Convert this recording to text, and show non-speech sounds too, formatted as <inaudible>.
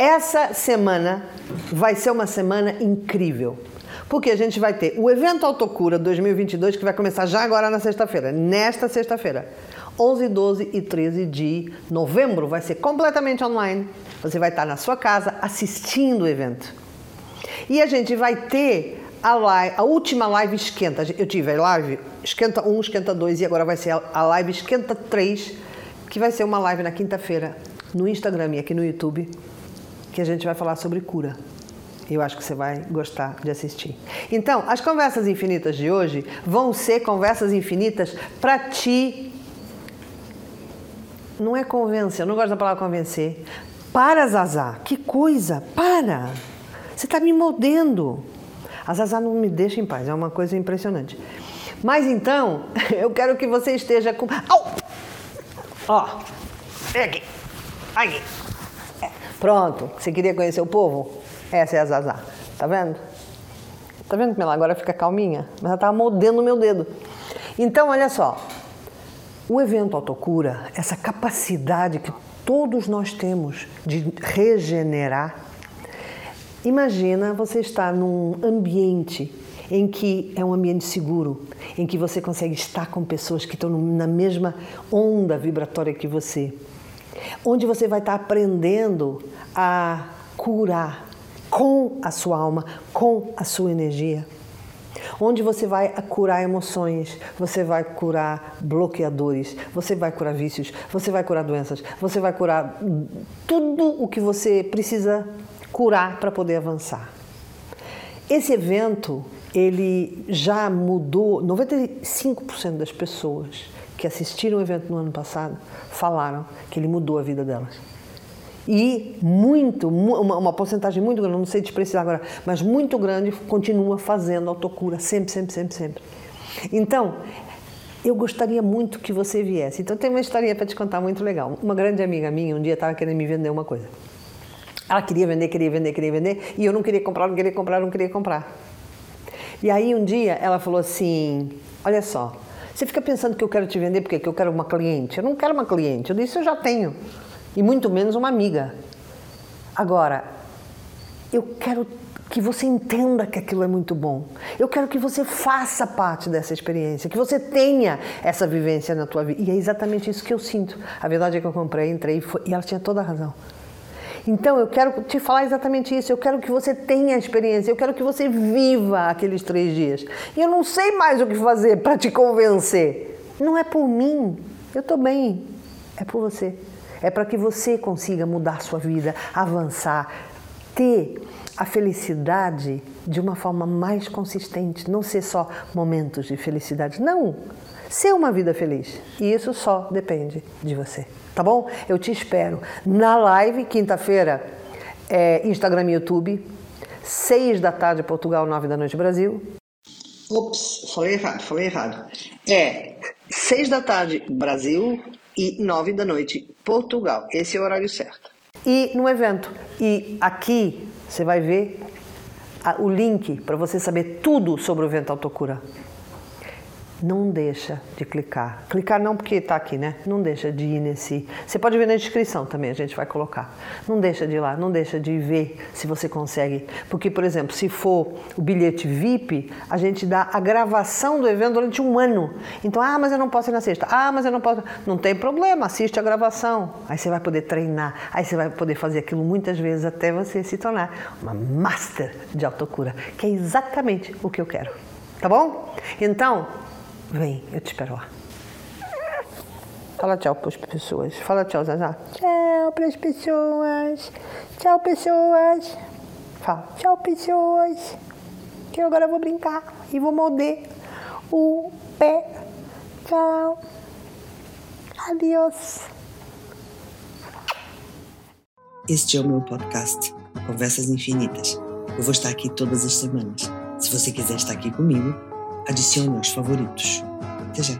Essa semana vai ser uma semana incrível. Porque a gente vai ter o evento Autocura 2022 que vai começar já agora na sexta-feira, nesta sexta-feira. 11, 12 e 13 de novembro vai ser completamente online. Você vai estar na sua casa assistindo o evento. E a gente vai ter a, live, a última live esquenta. Eu tive a live esquenta 1, esquenta 2 e agora vai ser a live esquenta 3, que vai ser uma live na quinta-feira no Instagram e aqui no YouTube, que a gente vai falar sobre cura. Eu acho que você vai gostar de assistir. Então, as conversas infinitas de hoje vão ser conversas infinitas para ti. Não é convencer, eu não gosto da palavra convencer. Para, Zazá, que coisa, para. Você está me mordendo. A Zazá não me deixa em paz, é uma coisa impressionante. Mas então, <laughs> eu quero que você esteja com. Au! Ó, vem aqui. Aqui. Pronto, você queria conhecer o povo? Essa é a Zazá. Tá vendo? Tá vendo como ela agora fica calminha? Mas ela estava mordendo o meu dedo. Então, olha só. O evento Autocura, essa capacidade que todos nós temos de regenerar. Imagina você estar num ambiente em que é um ambiente seguro, em que você consegue estar com pessoas que estão na mesma onda vibratória que você, onde você vai estar aprendendo a curar com a sua alma, com a sua energia. Onde você vai curar emoções, você vai curar bloqueadores, você vai curar vícios, você vai curar doenças, você vai curar tudo o que você precisa curar para poder avançar. Esse evento, ele já mudou 95% das pessoas que assistiram o evento no ano passado falaram que ele mudou a vida delas. E muito, uma, uma porcentagem muito grande, não sei te precisar agora, mas muito grande, continua fazendo autocura, sempre, sempre, sempre, sempre. Então, eu gostaria muito que você viesse. Então, tem uma historinha para te contar muito legal. Uma grande amiga minha um dia estava querendo me vender uma coisa. Ela queria vender, queria vender, queria vender, e eu não queria comprar, não queria comprar, não queria comprar. E aí um dia ela falou assim: Olha só, você fica pensando que eu quero te vender porque eu quero uma cliente. Eu não quero uma cliente. Eu disse: Eu já tenho e muito menos uma amiga. Agora, eu quero que você entenda que aquilo é muito bom. Eu quero que você faça parte dessa experiência, que você tenha essa vivência na tua vida. E é exatamente isso que eu sinto. A verdade é que eu comprei, entrei e, foi, e ela tinha toda a razão. Então eu quero te falar exatamente isso. Eu quero que você tenha a experiência. Eu quero que você viva aqueles três dias. E eu não sei mais o que fazer para te convencer. Não é por mim. Eu estou bem. É por você. É para que você consiga mudar sua vida, avançar, ter a felicidade de uma forma mais consistente, não ser só momentos de felicidade, não. Ser uma vida feliz. E isso só depende de você. Tá bom? Eu te espero na live, quinta-feira, é, Instagram e YouTube, seis da tarde Portugal, nove da noite Brasil. Ops, falei errado, falei errado. É seis da tarde Brasil, e 9 da noite, Portugal. Esse é o horário certo. E no evento. E aqui você vai ver o link para você saber tudo sobre o evento Autocura não deixa de clicar. Clicar não porque está aqui, né? Não deixa de ir nesse. Você pode ver na descrição também, a gente vai colocar. Não deixa de ir lá, não deixa de ver se você consegue. Porque, por exemplo, se for o bilhete VIP, a gente dá a gravação do evento durante um ano. Então, ah, mas eu não posso ir na sexta. Ah, mas eu não posso. Não tem problema, assiste a gravação. Aí você vai poder treinar, aí você vai poder fazer aquilo muitas vezes até você se tornar uma master de autocura, que é exatamente o que eu quero. Tá bom? Então, Vem, eu te espero lá. Fala tchau para as pessoas. Fala tchau, Zazá. Tchau para as pessoas. Tchau, pessoas. Fala. Tchau, pessoas. Que eu agora vou brincar e vou morder o pé. Tchau. Adeus. Este é o meu podcast, Conversas Infinitas. Eu vou estar aqui todas as semanas. Se você quiser estar aqui comigo, adicione aos favoritos. Até já!